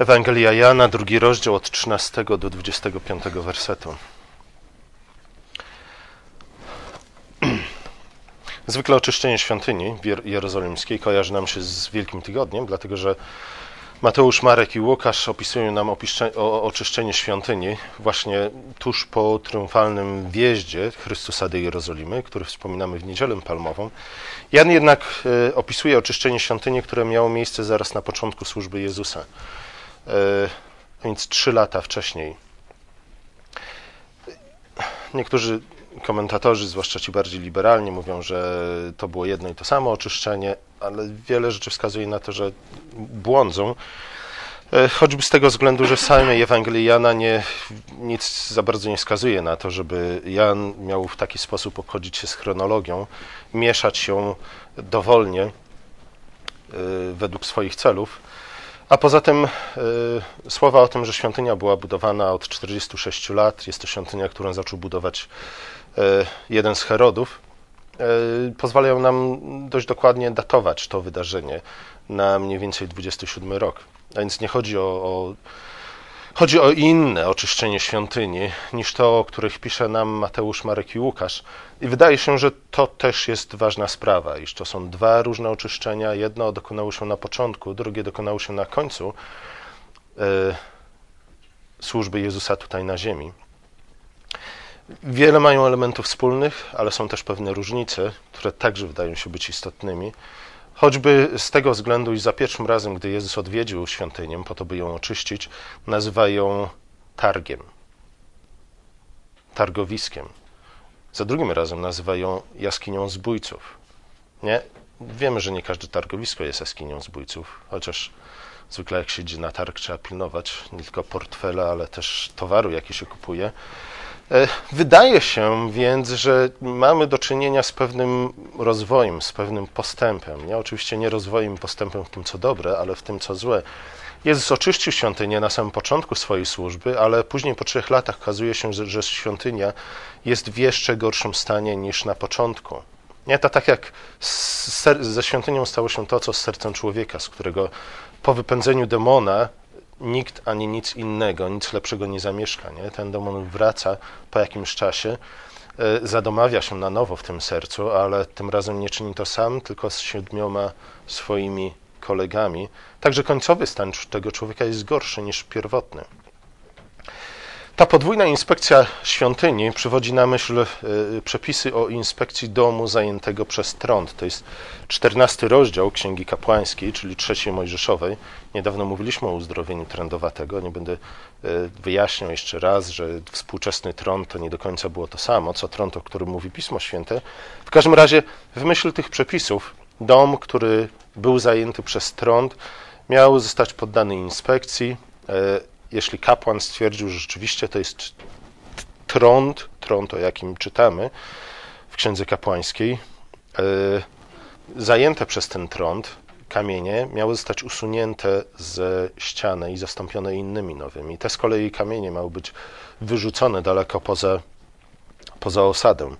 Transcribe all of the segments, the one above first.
Ewangelia Jana, drugi rozdział od 13 do 25 wersetu. Zwykle oczyszczenie świątyni jerozolimskiej kojarzy nam się z Wielkim Tygodniem, dlatego że Mateusz, Marek i Łukasz opisują nam oczyszczenie świątyni właśnie tuż po triumfalnym wjeździe Chrystusa do Jerozolimy, który wspominamy w Niedzielę Palmową. Jan jednak e, opisuje oczyszczenie świątyni, które miało miejsce zaraz na początku służby Jezusa, e, więc trzy lata wcześniej. Niektórzy komentatorzy, zwłaszcza ci bardziej liberalni, mówią, że to było jedno i to samo oczyszczenie, ale wiele rzeczy wskazuje na to, że błądzą. E, choćby z tego względu, że w samej Ewangelii Jana nie, nic za bardzo nie wskazuje na to, żeby Jan miał w taki sposób obchodzić się z chronologią, mieszać się dowolnie e, według swoich celów. A poza tym y, słowa o tym, że świątynia była budowana od 46 lat, jest to świątynia, którą zaczął budować y, jeden z Herodów, y, pozwalają nam dość dokładnie datować to wydarzenie na mniej więcej 27 rok. A więc nie chodzi o, o Chodzi o inne oczyszczenie świątyni niż to, o których pisze nam Mateusz, Marek i Łukasz. I wydaje się, że to też jest ważna sprawa, iż to są dwa różne oczyszczenia. Jedno dokonało się na początku, drugie dokonało się na końcu e, służby Jezusa tutaj na ziemi. Wiele mają elementów wspólnych, ale są też pewne różnice, które także wydają się być istotnymi. Choćby z tego względu, iż za pierwszym razem, gdy Jezus odwiedził świątynię, po to, by ją oczyścić, nazywa ją targiem, targowiskiem. Za drugim razem nazywa ją jaskinią zbójców. Nie? Wiemy, że nie każde targowisko jest jaskinią zbójców, chociaż zwykle jak się idzie na targ, trzeba pilnować nie tylko portfela, ale też towaru, jaki się kupuje. E, wydaje się więc, że mamy do czynienia z pewnym rozwojem, z pewnym postępem. Nie? Oczywiście nie rozwojem, postępem w tym, co dobre, ale w tym, co złe. Jezus oczyścił świątynię na samym początku swojej służby, ale później po trzech latach okazuje się, że, że świątynia jest w jeszcze gorszym stanie niż na początku. Nie, to tak jak ze świątynią stało się to, co z sercem człowieka, z którego po wypędzeniu demona nikt ani nic innego, nic lepszego nie zamieszka. Nie? Ten demon wraca po jakimś czasie, e, zadomawia się na nowo w tym sercu, ale tym razem nie czyni to sam, tylko z siedmioma swoimi kolegami. Także końcowy stan tego człowieka jest gorszy niż pierwotny. Ta podwójna inspekcja świątyni przywodzi na myśl y, przepisy o inspekcji domu zajętego przez trąd. To jest czternasty rozdział Księgi Kapłańskiej, czyli trzeciej Mojżeszowej. Niedawno mówiliśmy o uzdrowieniu trędowatego. Nie będę y, wyjaśniał jeszcze raz, że współczesny trąd to nie do końca było to samo, co trąd, o którym mówi Pismo Święte. W każdym razie, w myśl tych przepisów, dom, który był zajęty przez trąd, miał zostać poddany inspekcji jeśli kapłan stwierdził, że rzeczywiście to jest trąd, trąd o jakim czytamy w księdze kapłańskiej, e, zajęte przez ten trąd kamienie miały zostać usunięte ze ściany i zastąpione innymi nowymi. Te z kolei kamienie miały być wyrzucone daleko poza, poza osadę.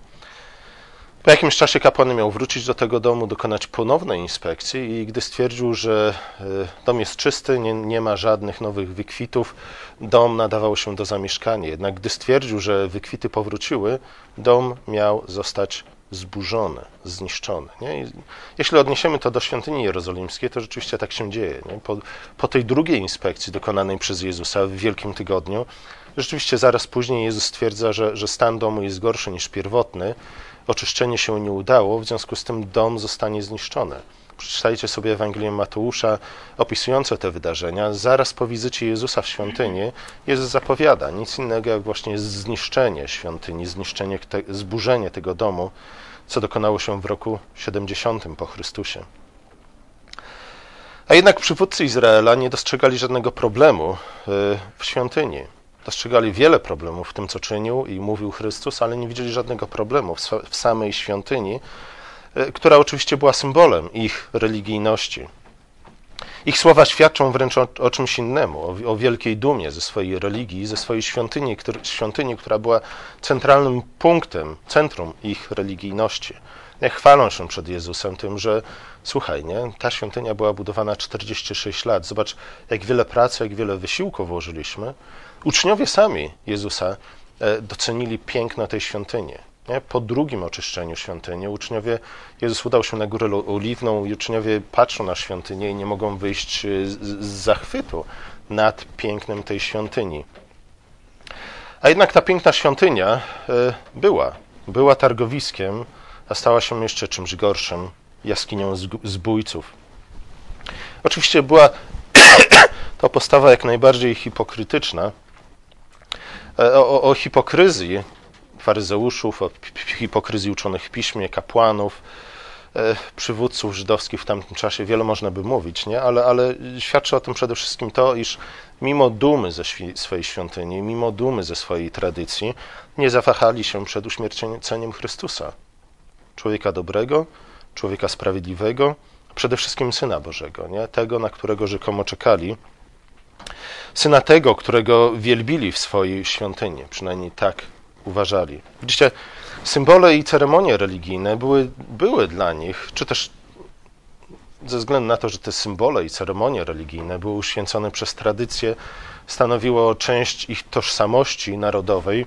Po jakimś czasie kapłan miał wrócić do tego domu, dokonać ponownej inspekcji i gdy stwierdził, że e, dom jest czysty, nie, nie, ma żadnych nowych wykwitów, dom nadawał się do zamieszkania. Jednak gdy stwierdził, że wykwity powróciły, dom miał zostać zburzony, zniszczony. Jeśli odniesiemy to do świątyni jerozolimskiej, to rzeczywiście tak się dzieje. Po, po tej drugiej inspekcji dokonanej przez Jezusa w Wielkim Tygodniu, rzeczywiście zaraz później Jezus stwierdza, że, że stan domu jest gorszy niż pierwotny, oczyszczenie się nie udało, w związku z tym dom zostanie zniszczony. Przeczytajcie sobie Ewangelię Mateusza opisujące te wydarzenia. Zaraz po wizycie Jezusa w świątyni Jezus zapowiada nic innego jak właśnie zniszczenie świątyni, zniszczenie, zburzenie tego domu, co dokonało się w roku 70 po Chrystusie. A jednak przywódcy Izraela nie dostrzegali żadnego problemu y, w świątyni. Dostrzegali wiele problemów w tym, co czynił i mówił Chrystus, ale nie widzieli żadnego problemu w samej świątyni, e, która oczywiście była symbolem ich religijności. Ich słowa świadczą wręcz o, o czymś innemu, o, o, wielkiej dumie ze swojej religii, ze swojej świątyni, który, świątyni, która była centralnym punktem, centrum ich religijności. nie, chwalą się przed Jezusem tym, że słuchaj, nie, ta świątynia była budowana 46 lat. Zobacz, jak wiele pracy, jak wiele wysiłku włożyliśmy. Uczniowie sami Jezusa e, docenili piękno tej świątyni. Po drugim oczyszczeniu świątyni uczniowie, Jezus udał się na górę oliwną i uczniowie patrzą na świątynię i nie mogą wyjść z, z zachwytu nad pięknem tej świątyni. A jednak ta piękna świątynia e, była. Była targowiskiem, a stała się jeszcze czymś gorszym jaskinią zbójców. Oczywiście była to postawa jak najbardziej hipokrytyczna. E, o, o hipokryzji faryzeuszów, o hipokryzji uczonych w piśmie, kapłanów, e, przywódców żydowskich w tamtym czasie wiele można by mówić, nie? Ale, ale świadczy o tym przede wszystkim to, iż mimo dumy ze swojej świątyni, mimo dumy ze swojej tradycji, nie zawahali się przed uśmierceniem Chrystusa. Człowieka dobrego, człowieka sprawiedliwego, przede wszystkim Syna Bożego, nie? tego, na którego rzekomo czekali. Syna tego, którego wielbili w swojej świątyni, przynajmniej tak uważali. Widzicie, symbole i ceremonie religijne były, były dla nich, czy też ze względu na to, że te symbole i ceremonie religijne były uświęcone przez tradycję, stanowiło część ich tożsamości narodowej,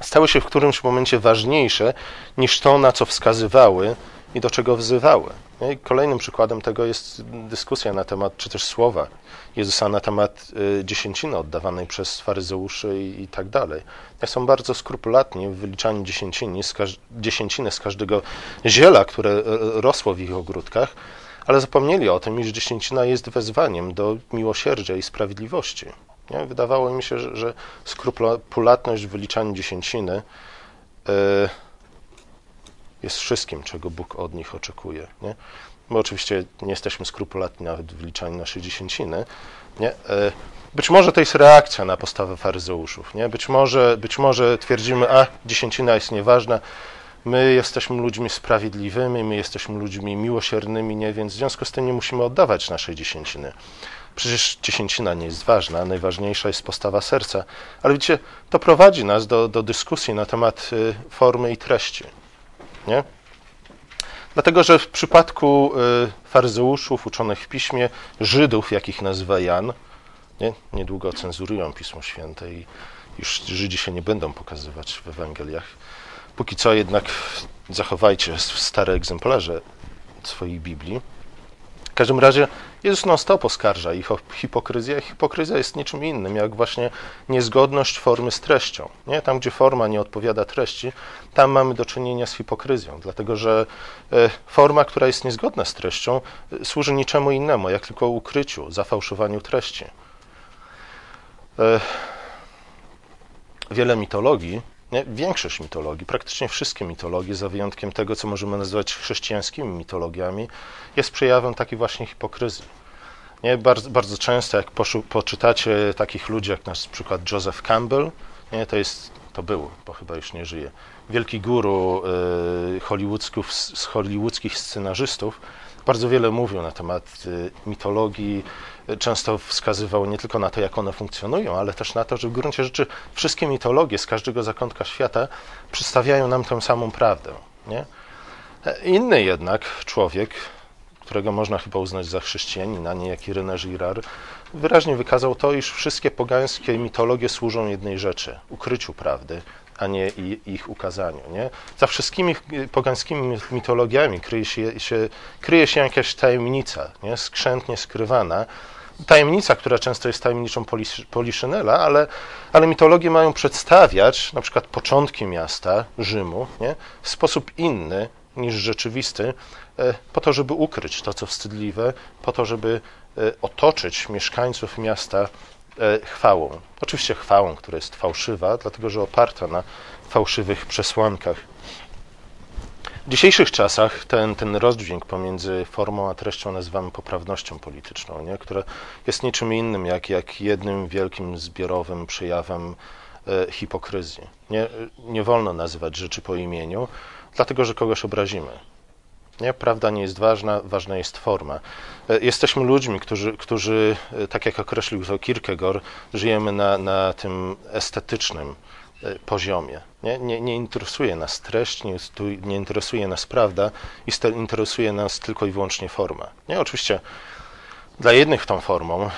stały się w którymś momencie ważniejsze niż to, na co wskazywały i do czego wzywały. I kolejnym przykładem tego jest dyskusja na temat, czy też słowa Jezusa na temat y, dziesięciny oddawanej przez faryzeuszy i, i tak dalej. Są bardzo skrupulatni w wyliczaniu dziesięciny z, dziesięciny z każdego ziela, które y, rosło w ich ogródkach, ale zapomnieli o tym, iż dziesięcina jest wezwaniem do miłosierdzia i sprawiedliwości. Nie? Wydawało mi się, że, że skrupulatność w wyliczaniu dziesięciny yy, jest wszystkim, czego Bóg od nich oczekuje. Nie? My oczywiście nie jesteśmy skrupulatni nawet w wyliczaniu naszej dziesięciny. Nie? E, być może to jest reakcja na postawę faryzeuszów. Nie? Być, może, być może twierdzimy, a dziesięcina jest nieważna, my jesteśmy ludźmi sprawiedliwymi, my jesteśmy ludźmi miłosiernymi, nie? więc w związku z tym nie musimy oddawać naszej dziesięciny. Przecież dziesięcina nie jest ważna, najważniejsza jest postawa serca. Ale widzicie, to prowadzi nas do, do dyskusji na temat y, formy i treści. Nie? Dlatego, że w przypadku y, faryzeuszów uczonych w piśmie, Żydów, jakich nazywa Jan, nie? niedługo cenzurują Pismo Święte i już Żydzi się nie będą pokazywać w Ewangeliach. Póki co jednak zachowajcie stare egzemplarze swojej Biblii. Każdym razie Jezus non-stop oskarża ich o hipokryzję. Hipokryzja jest niczym innym, jak właśnie niezgodność formy z treścią. Nie? Tam, gdzie forma nie odpowiada treści, tam mamy do czynienia z hipokryzją, dlatego że e, forma, która jest niezgodna z treścią, e, służy niczemu innemu, jak tylko ukryciu, zafałszowaniu treści. E, wiele mitologii nie? Większość mitologii, praktycznie wszystkie mitologie, za wyjątkiem tego, co możemy nazywać chrześcijańskimi mitologiami, jest przejawem takiej właśnie hipokryzji. Nie? Bardzo, bardzo często, jak poszu, poczytacie takich ludzi, jak na przykład Joseph Campbell, nie? to jest, to był, bo chyba już nie żyje, wielki guru y, hollywoodzków, z hollywoodzkich scenarzystów, bardzo wiele mówił na temat y, mitologii, często wskazywał nie tylko na to, jak one funkcjonują, ale też na to, że w gruncie rzeczy wszystkie mitologie z każdego zakątka świata przedstawiają nam tę samą prawdę. Nie? Inny jednak człowiek, którego można chyba uznać za chrześcijanina, niejaki René Girard, wyraźnie wykazał to, iż wszystkie pogańskie mitologie służą jednej rzeczy ukryciu prawdy, a nie ich ukazaniu. Nie? Za wszystkimi pogańskimi mitologiami kryje się, się, kryje się jakaś tajemnica, nie? skrzętnie skrywana, tajemnica, która często jest tajemniczą Poliszynela, ale, ale mitologie mają przedstawiać na przykład początki miasta, Rzymu, nie? w sposób inny niż rzeczywisty, e, po to, żeby ukryć to, co wstydliwe, po to, żeby e, otoczyć mieszkańców miasta chwałą. Oczywiście chwałą, która jest fałszywa, dlatego że oparta na fałszywych przesłankach. W dzisiejszych czasach ten, ten rozdźwięk pomiędzy formą a treścią nazywamy poprawnością polityczną, nie? która jest niczym innym jak, jak jednym wielkim zbiorowym przejawem e, hipokryzji. Nie, nie wolno nazywać rzeczy po imieniu, dlatego że kogoś obrazimy. Nie? Prawda nie jest ważna, ważna jest forma. E, jesteśmy ludźmi, którzy, którzy e, tak jak określił to Kierkegaard, żyjemy na, na tym estetycznym e, poziomie. Nie, nie, nie interesuje nas treść, nie, nie interesuje nas prawda, interesuje nas tylko i wyłącznie forma. Nie, oczywiście dla jednych tą formą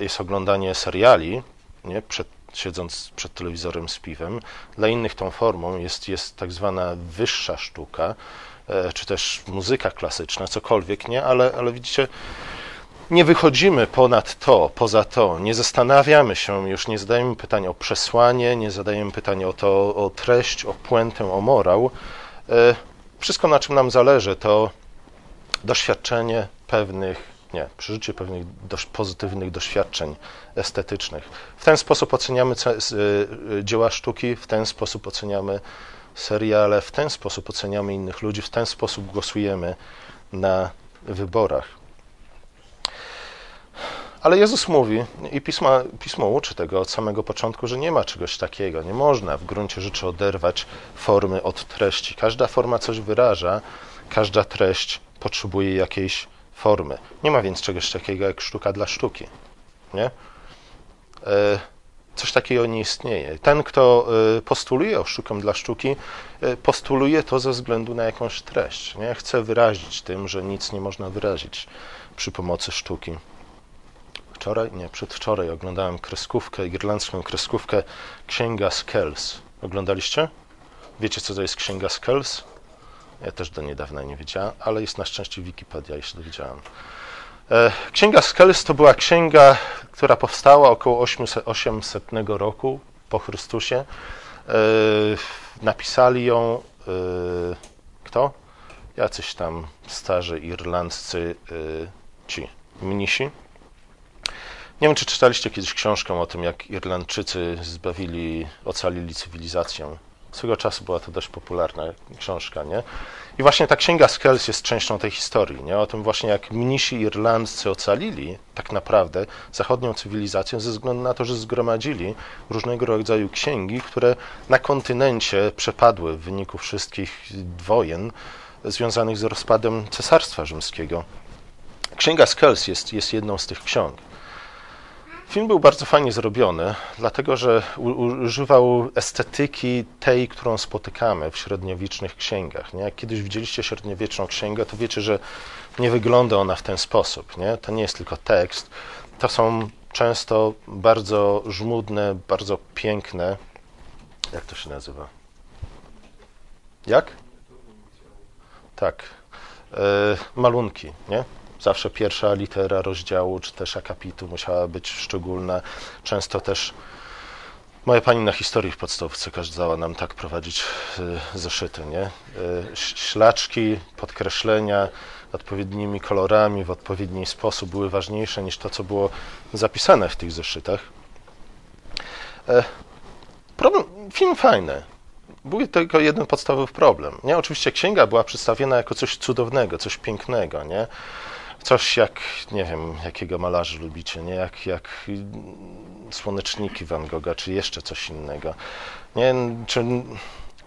jest oglądanie seriali, nie, przed, siedząc przed telewizorem z piwem, dla innych tą formą jest, jest tak zwana wyższa sztuka, czy też muzyka klasyczna, cokolwiek, nie, ale, ale widzicie, nie wychodzimy ponad to, poza to, nie zastanawiamy się już, nie zadajemy pytań o przesłanie, nie zadajemy pytań o to, o treść, o puentę, o morał. E, wszystko, na czym nam zależy, to doświadczenie pewnych, nie, przeżycie pewnych dość pozytywnych doświadczeń estetycznych. W ten sposób oceniamy e, dzieła sztuki, w ten sposób oceniamy seriale, w ten sposób oceniamy innych ludzi, w ten sposób głosujemy na wyborach. Ale Jezus mówi, i pismo, pismo uczy tego od samego początku, że nie ma czegoś takiego. Nie można w gruncie rzeczy oderwać formy od treści. Każda forma coś wyraża, każda treść potrzebuje jakiejś formy. Nie ma więc czegoś takiego jak sztuka dla sztuki. Nie? E, coś takiego nie istnieje. Ten, kto e, postuluje o sztukę dla sztuki, e, postuluje to ze względu na jakąś treść. Nie? Chce wyrazić tym, że nic nie można wyrazić przy pomocy sztuki wczoraj, nie, przedwczoraj oglądałem kreskówkę, irlandzką kreskówkę Księga Skells. Oglądaliście? Wiecie, co to jest Księga Skells? Ja też do niedawna nie wiedziałem, ale jest na szczęście Wikipedia i się dowiedziałem. E, księga Skells to była księga, która powstała około 800, 800 roku po Chrystusie. E, napisali ją e, kto? Jacyś tam starzy irlandzcy ci mnisi. Nie wiem, czy czytaliście kiedyś książkę o tym, jak Irlandczycy zbawili, ocalili cywilizację. Swego czasu była to dość popularna książka, nie? I właśnie ta księga Skells jest częścią tej historii, nie? O tym właśnie, jak mnisi irlandzcy ocalili tak naprawdę zachodnią cywilizację ze względu na to, że zgromadzili różnego rodzaju księgi, które na kontynencie przepadły w wyniku wszystkich wojen związanych z rozpadem Cesarstwa Rzymskiego. Księga Skells jest, jest jedną z tych ksiąg. Film był bardzo fajnie zrobiony, dlatego że używał estetyki tej, którą spotykamy w średniowiecznych księgach. Nie? Jak kiedyś widzieliście średniowieczną księgę, to wiecie, że nie wygląda ona w ten sposób. Nie? To nie jest tylko tekst, to są często bardzo żmudne, bardzo piękne. Jak to się nazywa? Jak? Tak. Yy, malunki, nie? Zawsze pierwsza litera rozdziału czy też akapitu musiała być szczególna. Często też moja pani na historii w podstawce kazała nam tak prowadzić y, zeszyty, nie? Y, ślaczki, podkreślenia odpowiednimi kolorami, w odpowiedni sposób były ważniejsze niż to, co było zapisane w tych zeszytach. E, problem, film fajny. Był tylko jeden podstawowy problem. Nie? Oczywiście księga była przedstawiona jako coś cudownego, coś pięknego, nie? Coś jak, nie wiem, jakiego malarza lubicie, nie? Jak, jak słoneczniki Van Gogha, czy jeszcze coś innego. Nie? Czy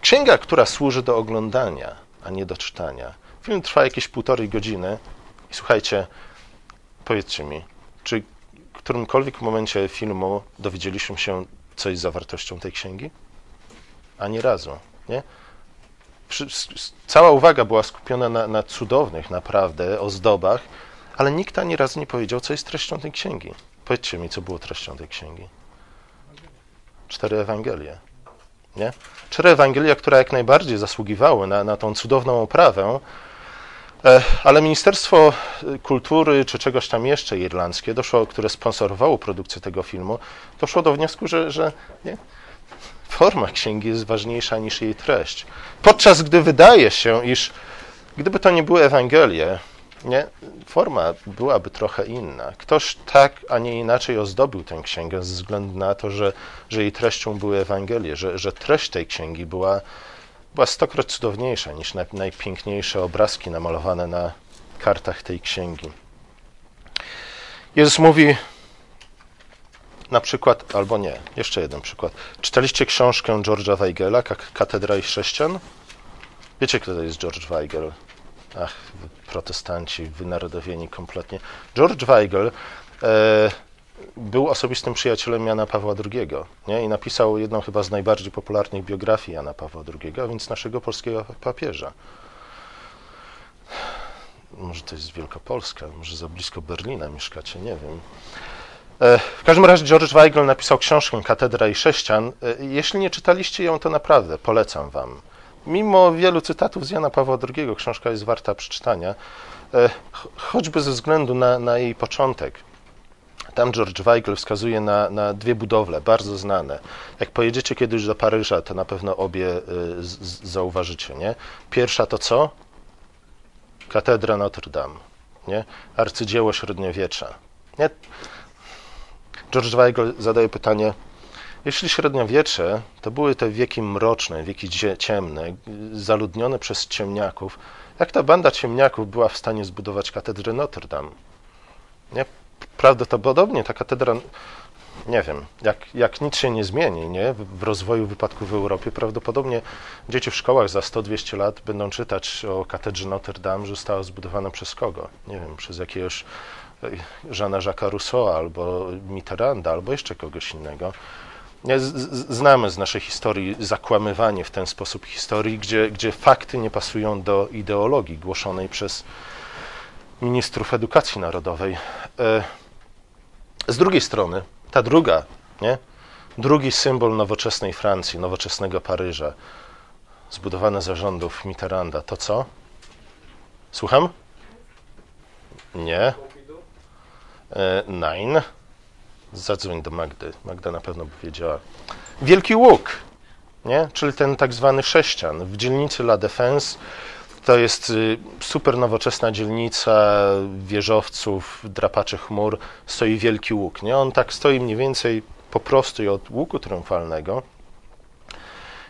księga, która służy do oglądania, a nie do czytania. Film trwa jakieś półtorej godziny i słuchajcie, powiedzcie mi, czy w którymkolwiek momencie filmu dowiedzieliśmy się coś z zawartością tej księgi? Ani razu, nie? Cała uwaga była skupiona na, na cudownych, naprawdę, ozdobach, ale nikt ani razu nie powiedział, co jest treścią tej księgi. Powiedzcie mi, co było treścią tej księgi. Cztery Ewangelie. Nie? Cztery Ewangelia, które jak najbardziej zasługiwały na, na tą cudowną oprawę, e, ale Ministerstwo Kultury czy czegoś tam jeszcze irlandzkie, doszło, które sponsorowało produkcję tego filmu, doszło do wniosku, że, że nie, forma księgi jest ważniejsza niż jej treść. Podczas gdy wydaje się, iż gdyby to nie były Ewangelie, nie, forma byłaby trochę inna. Ktoś tak, a nie inaczej ozdobił tę księgę ze względu na to, że, że jej treścią były Ewangelie, że, że treść tej księgi była, była stokroć cudowniejsza niż najpiękniejsze obrazki namalowane na kartach tej księgi. Jezus mówi na przykład, albo nie, jeszcze jeden przykład. Czytaliście książkę George'a Weigela, Katedra i Chrześcijan? Wiecie, kto to jest George Weigel? Ach, protestanci, wynarodowieni kompletnie. George Weigel e, był osobistym przyjacielem Jana Pawła II nie? i napisał jedną chyba z najbardziej popularnych biografii Jana Pawła II, a więc naszego polskiego papieża. Może to jest Wielkopolska, może za blisko Berlina mieszkacie, nie wiem. E, w każdym razie George Weigel napisał książkę Katedra i Sześcian. E, jeśli nie czytaliście ją, to naprawdę polecam wam. Mimo wielu cytatów z Jana Pawła II, książka jest warta przeczytania, e, choćby ze względu na, na jej początek. Tam George Weigel wskazuje na, na, dwie budowle bardzo znane. Jak pojedziecie kiedyś do Paryża, to na pewno obie z, z, zauważycie. Nie? Pierwsza to co? Katedra Notre Dame, nie? arcydzieło średniowiecza. Nie? George Weigel zadaje pytanie, jeśli średniowiecze to były te wieki mroczne, wieki ciemne, zaludnione przez ciemniaków, jak ta banda ciemniaków była w stanie zbudować katedrę Notre Dame? Nie? Prawdopodobnie ta katedra, nie wiem, jak, jak nic się nie zmieni nie? w rozwoju wypadków w Europie, prawdopodobnie dzieci w szkołach za 100-200 lat będą czytać o katedrze Notre Dame, że została zbudowana przez kogo? Nie wiem, przez jakiegoś Jeana Jacques'a Rousseau, albo Mitterranda, albo jeszcze kogoś innego. Znamy z naszej historii zakłamywanie w ten sposób historii, gdzie, gdzie fakty nie pasują do ideologii głoszonej przez ministrów edukacji narodowej. E, z drugiej strony, ta druga, nie? drugi symbol nowoczesnej Francji, nowoczesnego Paryża, zbudowane za rządów Mitterranda, to co? Słucham? Nie. Nine. Zadzwoń do Magdy. Magda na pewno by wiedziała. Wielki Łuk, nie? czyli ten tak zwany sześcian w dzielnicy La Défense. To jest y, super nowoczesna dzielnica wieżowców, drapaczy chmur. Stoi Wielki Łuk. Nie? On tak stoi mniej więcej po prostu od łuku triumfalnego.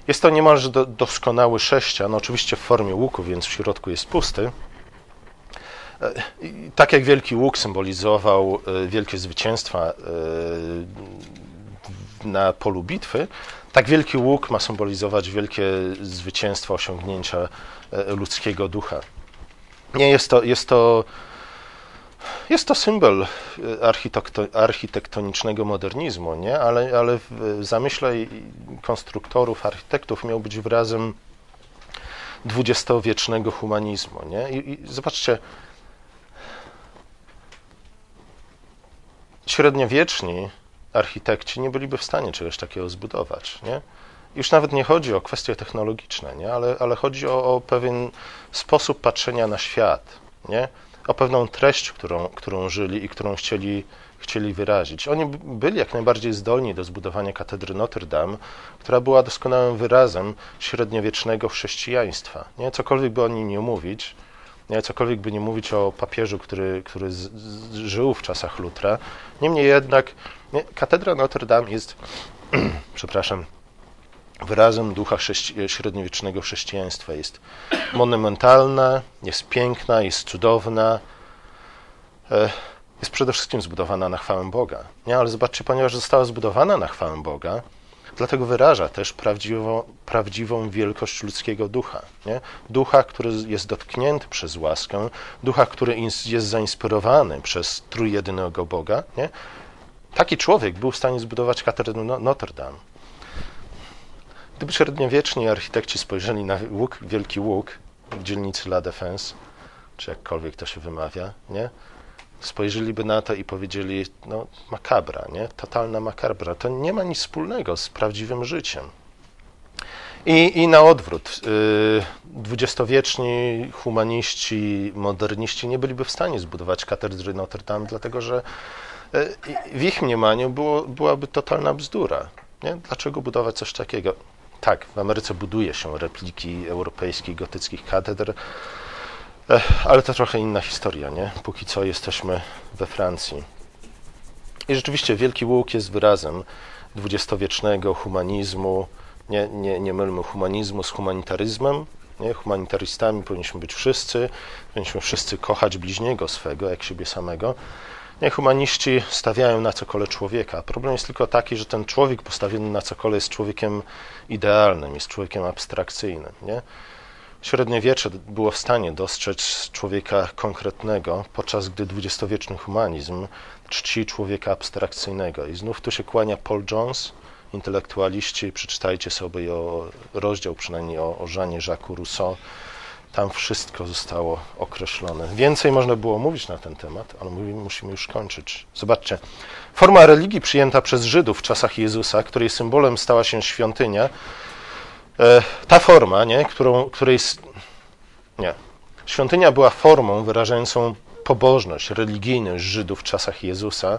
Jest to niemalże do, doskonały sześcian, oczywiście w formie łuku, więc w środku jest pusty. Tak jak Wielki Łuk symbolizował e, wielkie zwycięstwa e, na polu bitwy, tak Wielki Łuk ma symbolizować wielkie zwycięstwa, osiągnięcia e, ludzkiego ducha. Nie jest to, jest to, jest to symbol architektonicznego modernizmu, nie? Ale, ale w zamyśle konstruktorów, architektów miał być wyrazem dwudziestowiecznego humanizmu. Nie? I, i zobaczcie, średniowieczni architekci nie byliby w stanie czegoś takiego zbudować. Nie? Już nawet nie chodzi o kwestie technologiczne, nie? Ale, ale chodzi o, o pewien sposób patrzenia na świat, nie? o pewną treść, którą, którą żyli i którą chcieli, chcieli wyrazić. Oni byli jak najbardziej zdolni do zbudowania katedry Notre Dame, która była doskonałym wyrazem średniowiecznego chrześcijaństwa. Nie? Cokolwiek by o nim nie mówić, cokolwiek by nie mówić o papieżu, który, który z, z, żył w czasach Lutra. Niemniej jednak nie, katedra Notre Dame jest, przepraszam, wyrazem ducha chrześci średniowiecznego chrześcijaństwa. Jest monumentalna, jest piękna, jest cudowna. E, jest przede wszystkim zbudowana na chwałę Boga. Nie, ale zobaczcie, ponieważ została zbudowana na chwałę Boga, Dlatego wyraża też prawdziwą, prawdziwą wielkość ludzkiego ducha. Nie? Ducha, który jest dotknięty przez łaskę, ducha, który jest zainspirowany przez trójjedynego Boga. Nie? Taki człowiek był w stanie zbudować katedrę no-, Notre Dame. Gdyby średniowieczni architekci spojrzeli na łuk, wielki łuk w dzielnicy La Défense, czy jakkolwiek to się wymawia, nie? Spojrzeliby na to i powiedzieli, no makabra, nie? Totalna makabra. To nie ma nic wspólnego z prawdziwym życiem. I, i na odwrót. Y, dwudziestowieczni humaniści, moderniści nie byliby w stanie zbudować katedry Notre Dame, dlatego że y, w ich mniemaniu było, byłaby totalna bzdura. Nie? Dlaczego budować coś takiego? Tak, w Ameryce buduje się repliki europejskich, gotyckich katedr, ale to trochę inna historia, nie? Póki co jesteśmy we Francji. I rzeczywiście Wielki Łuk jest wyrazem dwudziestowiecznego humanizmu. Nie, nie, nie mylmy humanizmu z humanitaryzmem. Nie? Humanitarystami powinniśmy być wszyscy. Powinniśmy wszyscy kochać bliźniego swego, jak siebie samego. Nie, humaniści stawiają na cokole człowieka. Problem jest tylko taki, że ten człowiek postawiony na cokole jest człowiekiem idealnym, jest człowiekiem abstrakcyjnym. Nie? Średniowiecze było w stanie dostrzec człowieka konkretnego, podczas gdy dwudziestowieczny humanizm czci człowieka abstrakcyjnego. I znów tu się kłania Paul Jones, intelektualiści, przeczytajcie sobie o rozdział przynajmniej o, o Żanie Jacques Rousseau. Tam wszystko zostało określone. Więcej można było mówić na ten temat, ale musimy już kończyć. Zobaczcie, forma religii przyjęta przez Żydów w czasach Jezusa, której symbolem stała się świątynia, ta forma, nie, którą, której. Nie. Świątynia była formą wyrażającą pobożność, religijność Żydów w czasach Jezusa.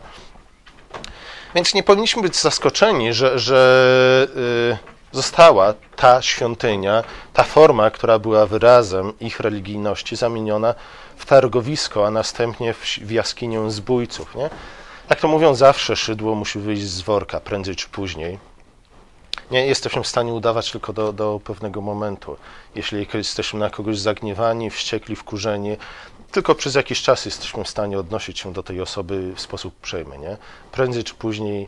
Więc nie powinniśmy być zaskoczeni, że, że y, została ta świątynia, ta forma, która była wyrazem ich religijności, zamieniona w targowisko, a następnie w, jaskinię zbójców. Nie? Jak to mówią zawsze, szydło musi wyjść z worka prędzej czy później. Nie jesteśmy w stanie udawać tylko do, do pewnego momentu. Jeśli jesteśmy na kogoś zagniewani, wściekli, wkurzeni, tylko przez jakiś czas jesteśmy w stanie odnosić się do tej osoby w sposób uprzejmy. Nie? Prędzej czy później,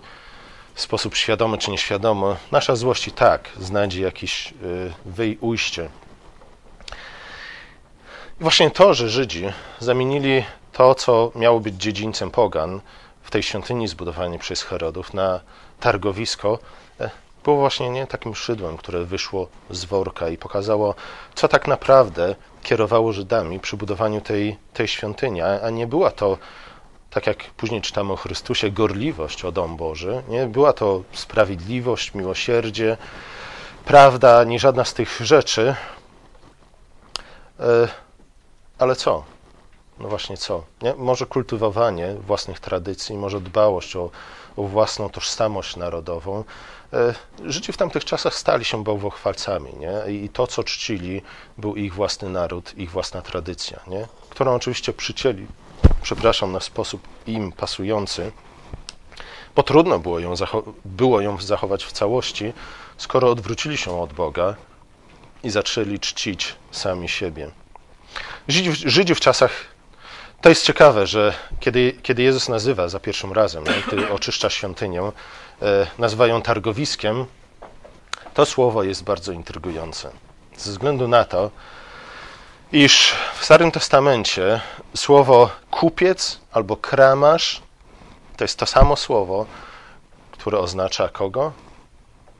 w sposób świadomy czy nieświadomy, nasza złość i tak znajdzie jakieś y, wyjście. I właśnie to, że Żydzi zamienili to, co miało być dziedzińcem pogan w tej świątyni zbudowanej przez Herodów na targowisko, było właśnie nie takim szydłem, które wyszło z worka i pokazało, co tak naprawdę kierowało Żydami przy budowaniu tej, tej świątyni, a nie była to, tak jak później czytamy o Chrystusie, gorliwość o dom Boży, nie? była to sprawiedliwość, miłosierdzie, prawda, nie żadna z tych rzeczy. E, ale co? No właśnie co? Nie? Może kultywowanie własnych tradycji, może dbałość o, o własną tożsamość narodową, E, Żydzi w tamtych czasach stali się bałwochwalcami nie? i to, co czcili, był ich własny naród, ich własna tradycja, nie? którą oczywiście przycięli, przepraszam, na sposób im pasujący, bo trudno było ją, było ją zachować w całości, skoro odwrócili się od Boga i zaczęli czcić sami siebie. Żydzi, Żydzi w czasach to jest ciekawe, że kiedy, kiedy Jezus nazywa za pierwszym razem, nie, gdy oczyszcza świątynię, e, nazywa ją targowiskiem, to słowo jest bardzo intrygujące. Ze względu na to, iż w Starym Testamencie słowo kupiec albo kramarz to jest to samo słowo, które oznacza kogo?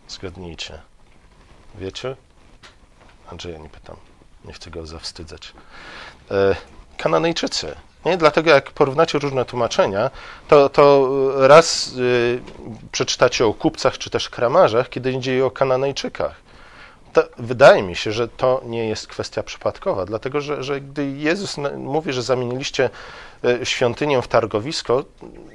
Zgadnijcie. Wiecie? Andrzeja nie pytam. Nie chcę go zawstydzać. E, Kananejczycy. Nie? Dlatego jak porównacie różne tłumaczenia, to, to raz y, przeczytacie o kupcach czy też kramarzach, kiedy indziej o Kananejczykach. To, wydaje mi się, że to nie jest kwestia przypadkowa, dlatego że, że gdy Jezus mówi, że zamieniliście E, świątynię w targowisko,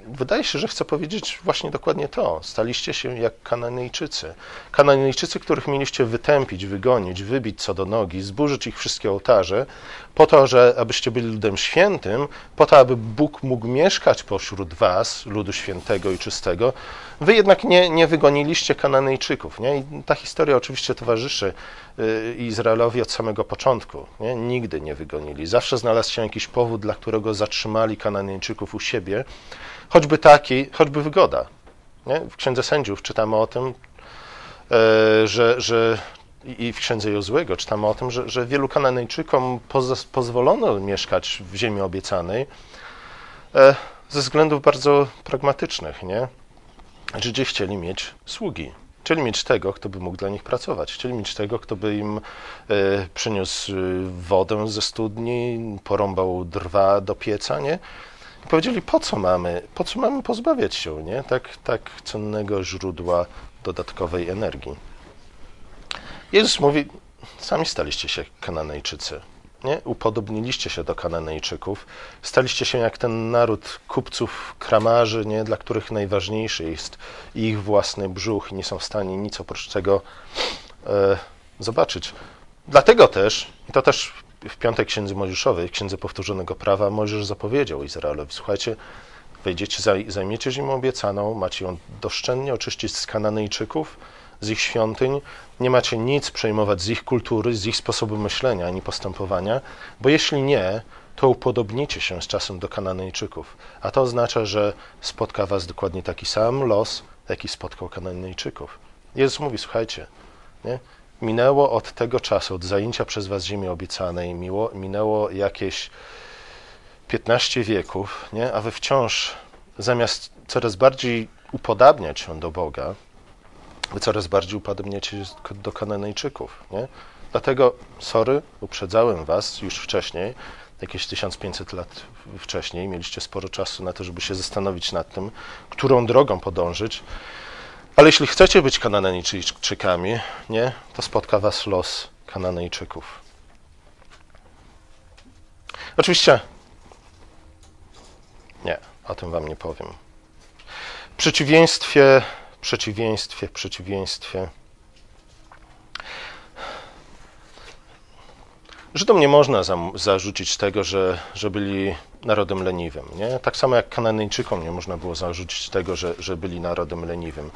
wydaje się, że chce powiedzieć właśnie dokładnie to. Staliście się jak Kananejczycy. Kananejczycy, których mieliście wytępić, wygonić, wybić co do nogi, zburzyć ich wszystkie ołtarze, po to, że abyście byli ludem świętym, po to, aby Bóg mógł mieszkać pośród was, ludu świętego i czystego. Wy jednak nie, nie wygoniliście Kananejczyków. Nie? I ta historia oczywiście towarzyszy y, Izraelowi od samego początku. Nie? Nigdy nie wygonili. Zawsze znalazł się jakiś powód, dla którego zatrzymali trzymali Kananeńczyków u siebie, choćby taki, choćby wygoda. Nie? W Księdze Sędziów czytamy o tym, e, że, że i w Księdze Jozłego czytamy o tym, że, że wielu Kananejczykom poz, pozwolono mieszkać w ziemi obiecanej e, ze względów bardzo pragmatycznych. Nie? Żydzi chcieli mieć sługi. Chcieli mieć tego, kto by mógł dla nich pracować. Chcieli mieć tego, kto by im e, przyniósł e, wodę ze studni, porąbał drwa do pieca, nie? I powiedzieli, po co mamy, po co mamy pozbawiać się, nie? Tak, tak cennego źródła dodatkowej energii. Jezus mówi, sami staliście się Kananejczycy. Nie? Upodobniliście się do Kananejczyków, staliście się jak ten naród kupców, kramarzy, nie? dla których najważniejszy jest ich własny brzuch i nie są w stanie nic oprócz tego e, zobaczyć. Dlatego też, i to też w piątej księdze Mojżeszowej, księdze powtórzonego prawa, Mojżesz zapowiedział Izraelowi, słuchajcie, wejdziecie, zajmiecie ziemię obiecaną, macie ją doszczętnie oczyścić z Kananejczyków, z ich świątyń, nie macie nic przejmować z ich kultury, z ich sposobu myślenia ani postępowania, bo jeśli nie, to upodobnicie się z czasem do Kananejczyków. A to oznacza, że spotka was dokładnie taki sam los, jaki spotkał Kananejczyków. Jezus mówi, słuchajcie, nie? minęło od tego czasu, od zajęcia przez was ziemi obiecanej, miło, minęło jakieś 15 wieków, nie? a wy wciąż zamiast coraz bardziej upodabniać się do Boga, coraz bardziej upodabniacie się do Kananejczyków. Nie? Dlatego, sorry, uprzedzałem was już wcześniej, jakieś 1500 lat wcześniej, mieliście sporo czasu na to, żeby się zastanowić nad tym, którą drogą podążyć. Ale jeśli chcecie być Kananejczykami, nie, to spotka was los Kananejczyków. Oczywiście nie, o tym wam nie powiem. W przeciwieństwie, przeciwieństwie, przeciwieństwie Żydom nie można zarzucić tego, że, że byli narodem leniwym. Nie? Tak samo jak Kananejczykom nie można było zarzucić tego, że, że byli narodem leniwym.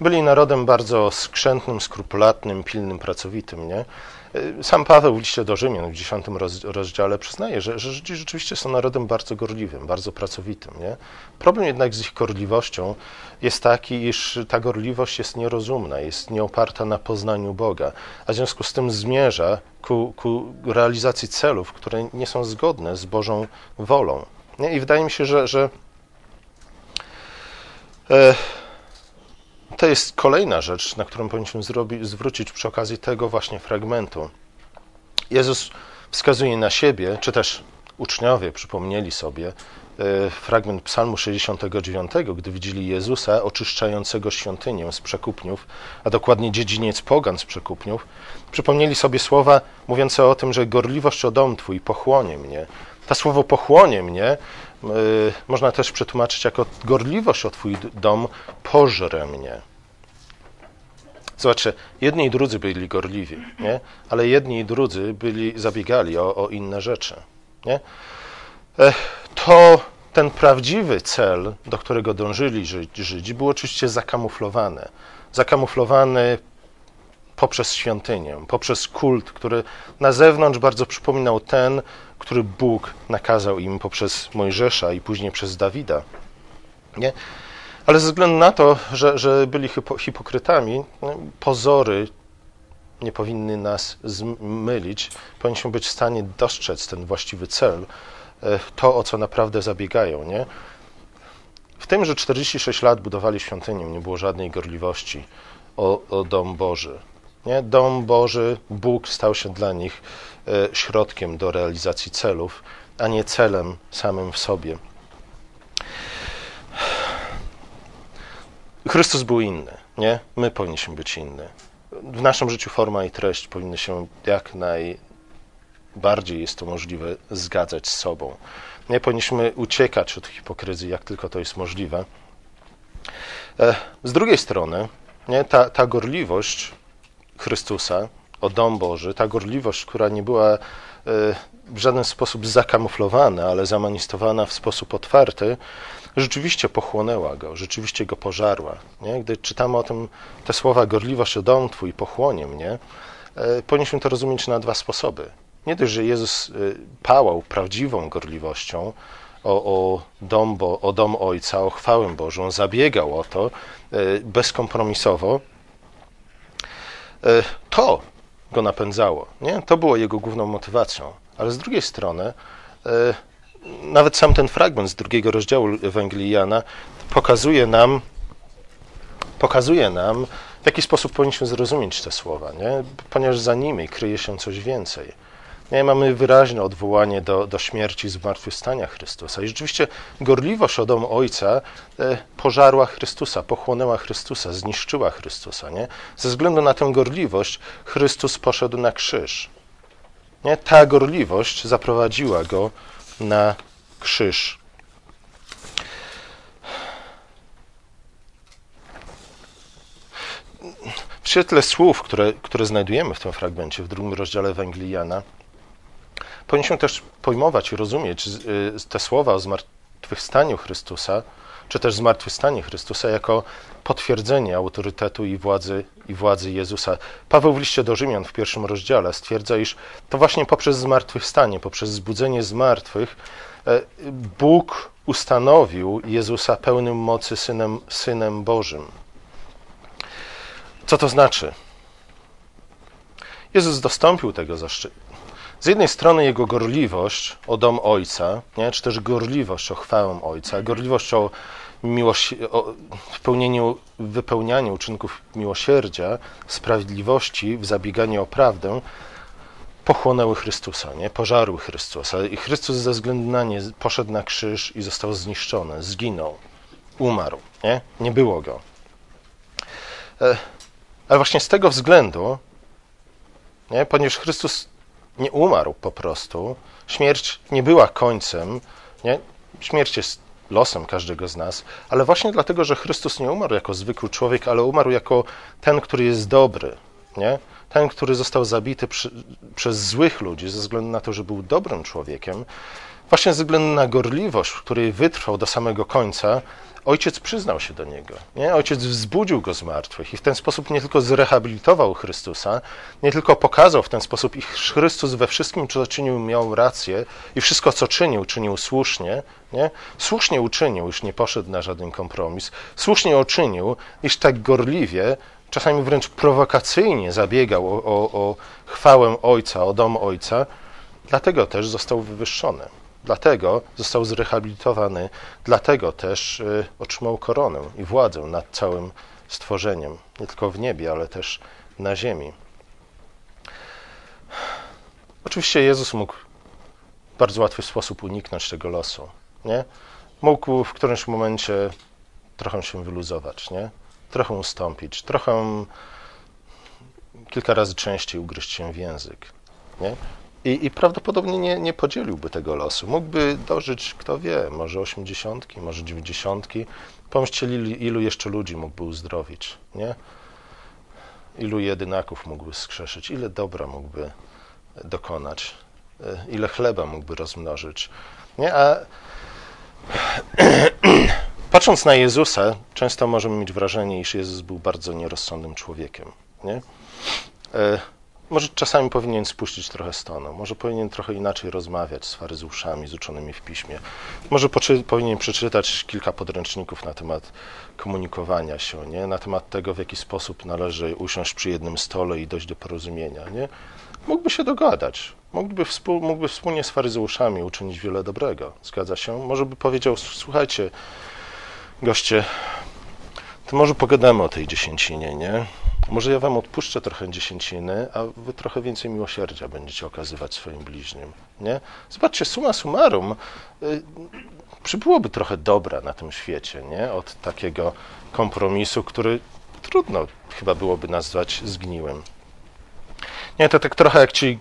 Byli narodem bardzo skrzętnym, skrupulatnym, pilnym, pracowitym. Nie? Sam Paweł w liście do Rzymian w dziesiątym rozdziale przyznaje, że, że Żydzi rzeczywiście są narodem bardzo gorliwym, bardzo pracowitym. Nie? Problem jednak z ich gorliwością jest taki, iż ta gorliwość jest nierozumna, jest nieoparta na poznaniu Boga, a w związku z tym zmierza ku, ku realizacji celów, które nie są zgodne z Bożą wolą. Nie? I wydaje mi się, że, że e, to jest kolejna rzecz, na którą powinniśmy zrobić, zwrócić przy okazji tego właśnie fragmentu. Jezus wskazuje na siebie, czy też uczniowie przypomnieli sobie e, fragment Psalmu 69, gdy widzieli Jezusa oczyszczającego świątynię z przekupniów, a dokładnie dziedziniec pogan z przekupniów, przypomnieli sobie słowa mówiące o tym, że gorliwość o dom Twój pochłonie mnie. To słowo pochłonie mnie Y, można też przetłumaczyć jako gorliwość o Twój dom pożre mnie. Zobaczcie, jedni i drudzy byli gorliwi, nie? ale jedni i drudzy byli, zabiegali o, o inne rzeczy. Nie? To ten prawdziwy cel, do którego dążyli Żydzi, był oczywiście zakamuflowany. Zakamuflowany poprzez świątynię, poprzez kult, który na zewnątrz bardzo przypominał ten, który Bóg nakazał im poprzez Mojżesza i później przez Dawida. Nie? Ale ze względu na to, że, że byli hipokrytami, no, pozory nie powinny nas zmylić. Powinniśmy być w stanie dostrzec ten właściwy cel, e, to, o co naprawdę zabiegają. Nie? W tym, że 46 lat budowali świątynię, nie było żadnej gorliwości o, o dom Boży. Nie? Dom Boży, Bóg stał się dla nich e, środkiem do realizacji celów, a nie celem samym w sobie. Chrystus był inny, nie? My powinniśmy być inny. W naszym życiu forma i treść powinny się jak najbardziej jest to możliwe zgadzać z sobą. Nie powinniśmy uciekać od hipokryzji, jak tylko to jest możliwe. E, z drugiej strony, nie, ta, ta gorliwość Chrystusa, o dom Boży, ta gorliwość, która nie była e, w żaden sposób zakamuflowana, ale zamanistowana w sposób otwarty, rzeczywiście pochłonęła go, rzeczywiście go pożarła. Nie? Gdy czytamy o tym, te słowa gorliwość o dom Twój pochłonie mnie, e, powinniśmy to rozumieć na dwa sposoby. Nie dość, że Jezus e, pałał prawdziwą gorliwością o, o, dom, bo, o dom Ojca, o chwałę Bożą, zabiegał o to bezkompromisowo, E, to go napędzało. Nie? To było jego główną motywacją. Ale z drugiej strony, nawet sam ten fragment z drugiego rozdziału Ewangelii Jana pokazuje nam, pokazuje nam, w jaki sposób powinniśmy zrozumieć te słowa, nie? ponieważ za nimi kryje się coś więcej. Nie, mamy wyraźne odwołanie do, do śmierci i zmartwychwstania Chrystusa. I rzeczywiście gorliwość o dom Ojca e, pożarła Chrystusa, pochłonęła Chrystusa, zniszczyła Chrystusa. Nie? Ze względu na tę gorliwość Chrystus poszedł na krzyż. Nie? Ta gorliwość zaprowadziła go na krzyż. W świetle słów, które, które znajdujemy w tym fragmencie, w drugim rozdziale Ewangelii Jana, powinniśmy też pojmować i rozumieć y, te słowa o zmartwychwstaniu Chrystusa, czy też zmartwychwstanie Chrystusa jako potwierdzenie autorytetu i władzy, i władzy Jezusa. Paweł w liście do Rzymian w pierwszym rozdziale stwierdza, iż to właśnie poprzez zmartwychwstanie, poprzez zbudzenie zmartwych e, Bóg ustanowił Jezusa pełnym mocy synem, synem Bożym. Co to znaczy? Jezus dostąpił tego zaszczytu. Z jednej strony jego gorliwość o dom Ojca, nie? czy też gorliwość o chwałę Ojca, gorliwość o, o wypełnieniu, wypełnianiu uczynków miłosierdzia, sprawiedliwości, w zabieganiu o prawdę, pochłonęły Chrystusa, nie? pożarły Chrystusa. I Chrystus ze względu na nie poszedł na krzyż i został zniszczony, zginął, umarł. Nie, nie było go. E, ale właśnie z tego względu, nie? ponieważ Chrystus nie umarł po prostu, śmierć nie była końcem, nie? śmierć jest losem każdego z nas, ale właśnie dlatego, że Chrystus nie umarł jako zwykły człowiek, ale umarł jako ten, który jest dobry, nie? ten, który został zabity przy, przez złych ludzi ze względu na to, że był dobrym człowiekiem, właśnie ze względu na gorliwość, w której wytrwał do samego końca, ojciec przyznał się do niego. Nie? Ojciec wzbudził go z martwych i w ten sposób nie tylko zrehabilitował Chrystusa, nie tylko pokazał w ten sposób, iż Chrystus we wszystkim, co czynił, miał rację i wszystko, co czynił, czynił słusznie. Nie? Słusznie uczynił, już nie poszedł na żaden kompromis. Słusznie uczynił, iż tak gorliwie, czasami wręcz prowokacyjnie zabiegał o, o, o chwałę Ojca, o dom Ojca, dlatego też został wywyższony. Dlatego został zrehabilitowany, dlatego też y, otrzymał koronę i władzę nad całym stworzeniem, nie tylko w niebie, ale też na ziemi. Oczywiście Jezus mógł w bardzo łatwy sposób uniknąć tego losu. Nie? Mógł w którymś momencie trochę się wyluzować, nie? trochę ustąpić, trochę kilka razy częściej ugryźć się w język. Nie? I, I, prawdopodobnie nie, nie podzieliłby tego losu. Mógłby dożyć, kto wie, może osiemdziesiątki, może dziewięćdziesiątki. Pomyślcie, ilu jeszcze ludzi mógłby uzdrowić, nie? Ilu jedynaków mógłby skrzeszyć, ile dobra mógłby dokonać, e, ile chleba mógłby rozmnożyć. Nie? A patrząc na Jezusa, często możemy mieć wrażenie, iż Jezus był bardzo nierozsądnym człowiekiem. Nie? Może czasami powinien spuścić trochę stonu, może powinien trochę inaczej rozmawiać z faryzeuszami, z uczonymi w piśmie. Może powinien przeczytać kilka podręczników na temat komunikowania się, nie? na temat tego, w jaki sposób należy usiąść przy jednym stole i dojść do porozumienia. Nie? Mógłby się dogadać, mógłby, współ, mógłby wspólnie z faryzeuszami uczynić wiele dobrego. Zgadza się? Może by powiedział, słuchajcie, goście, to może pogadamy o tej dziesięcinie, nie? Może ja wam odpuszczę trochę dziesięciny, a wy trochę więcej miłosierdzia będziecie okazywać swoim bliźnim, nie? Zobaczcie, suma summarum, y, przybyłoby trochę dobra na tym świecie, nie? Od takiego kompromisu, który trudno chyba byłoby nazwać zgniłym. Nie, to tak trochę jak ci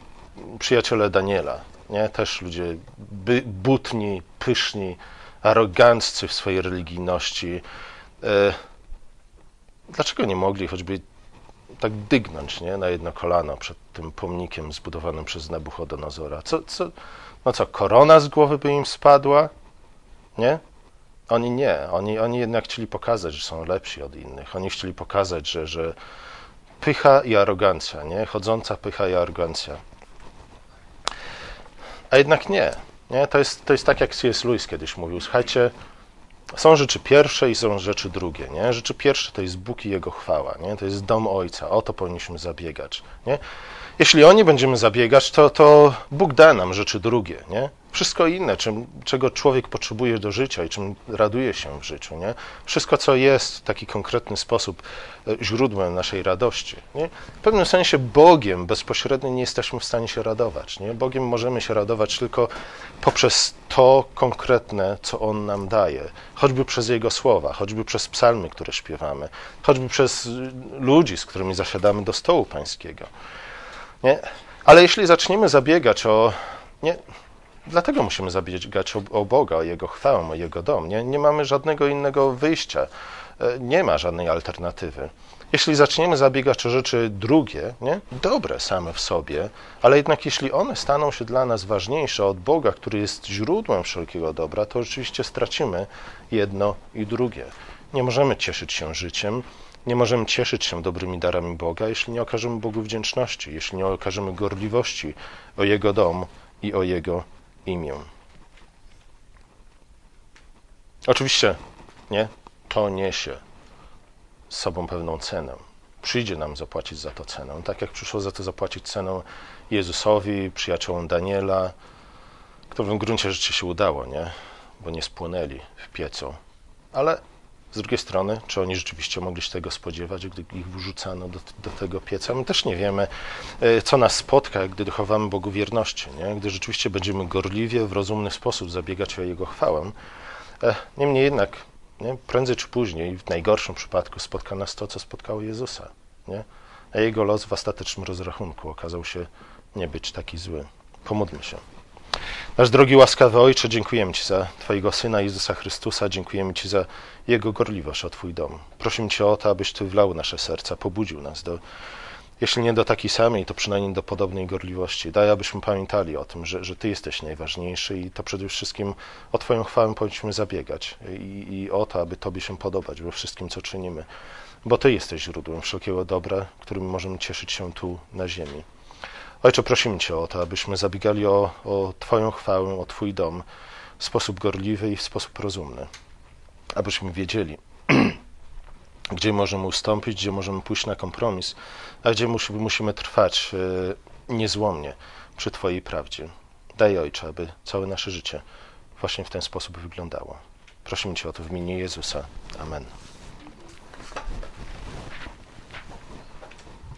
przyjaciele Daniela, nie? Też ludzie by, butni, pyszni, aroganccy w swojej religijności. Y, dlaczego nie mogli choćby tak dygnąć nie? na jedno kolano przed tym pomnikiem zbudowanym przez Nabuchodonozora. Co, co, no co, korona z głowy by im spadła? Nie? Oni nie. Oni, oni jednak chcieli pokazać, że są lepsi od innych. Oni chcieli pokazać, że, że pycha i arogancja, nie? Chodząca pycha i arogancja. A jednak nie. nie? To, jest, to jest tak, jak C.S. Lewis kiedyś mówił. Słuchajcie, są rzeczy pierwsze i są rzeczy drugie. Nie? Rzeczy pierwsze to jest Bóg i Jego chwała. Nie? To jest dom Ojca. O to powinniśmy zabiegać. Nie? Jeśli o nie będziemy zabiegać, to, to Bóg da nam rzeczy drugie. Nie? Wszystko inne, czym, czego człowiek potrzebuje do życia i czym raduje się w życiu. Nie? Wszystko, co jest w taki konkretny sposób e, źródłem naszej radości. Nie? W pewnym sensie Bogiem bezpośrednio nie jesteśmy w stanie się radować. Nie? Bogiem możemy się radować tylko poprzez to konkretne, co On nam daje. Choćby przez Jego słowa, choćby przez psalmy, które śpiewamy, choćby przez ludzi, z którymi zasiadamy do stołu pańskiego. Nie? Ale jeśli zaczniemy zabiegać o. Nie, dlatego musimy zabiegać o, o Boga, o Jego chwałę, o Jego dom. Nie, nie mamy żadnego innego wyjścia. E, nie ma żadnej alternatywy. Jeśli zaczniemy zabiegać o rzeczy drugie, nie? dobre same w sobie, ale jednak jeśli one staną się dla nas ważniejsze od Boga, który jest źródłem wszelkiego dobra, to oczywiście stracimy jedno i drugie. Nie możemy cieszyć się życiem, nie możemy cieszyć się dobrymi darami Boga, jeśli nie okażemy Bogu wdzięczności, jeśli nie okażemy gorliwości o Jego dom i o Jego imię. Oczywiście, nie, to niesie z sobą pewną cenę. przyjdzie nam zapłacić za to cenę. Tak jak przyszło za to zapłacić cenę Jezusowi, przyjaciołom Daniela, którym w gruncie rzeczy się udało, nie? Bo nie spłonęli w piecu. Ale z drugiej strony, czy oni rzeczywiście mogli się tego spodziewać, gdy ich wrzucano do, do tego pieca? My też nie wiemy, e, co nas spotka, gdy dochowamy Bogu wierności, nie? gdy rzeczywiście będziemy gorliwie, w rozumny sposób zabiegać o Jego chwałę. E, Niemniej jednak, nie? prędzej czy później, w najgorszym przypadku, spotka nas to, co spotkało Jezusa. Nie? A Jego los w ostatecznym rozrachunku okazał się nie być taki zły. Pomódlmy się. Nasz drogi łaskawy Ojcze, dziękujemy Ci za Twojego Syna Jezusa Chrystusa, dziękujemy Ci za Jego gorliwość o Twój dom. Prosimy Cię o to, abyś Ty wlał nasze serca, pobudził nas do, jeśli nie do takiej samej, to przynajmniej do podobnej gorliwości. Daj, abyśmy pamiętali o tym, że, że Ty jesteś najważniejszy i to przede wszystkim o Twoją chwałę powinniśmy zabiegać i, i o to, aby Tobie się podobać we wszystkim, co czynimy, bo Ty jesteś źródłem wszelkiego dobra, którym możemy cieszyć się tu na ziemi. Ojcze, prosimy Cię o to, abyśmy zabiegali o, o Twoją chwałę, o Twój dom w sposób gorliwy i w sposób rozumny. Abyśmy wiedzieli, gdzie możemy ustąpić, gdzie możemy pójść na kompromis, a gdzie musi, musimy trwać e, niezłomnie przy Twojej prawdzie. Daj, Ojcze, aby całe nasze życie właśnie w ten sposób wyglądało. Prosimy Cię o to w imieniu Jezusa. Amen.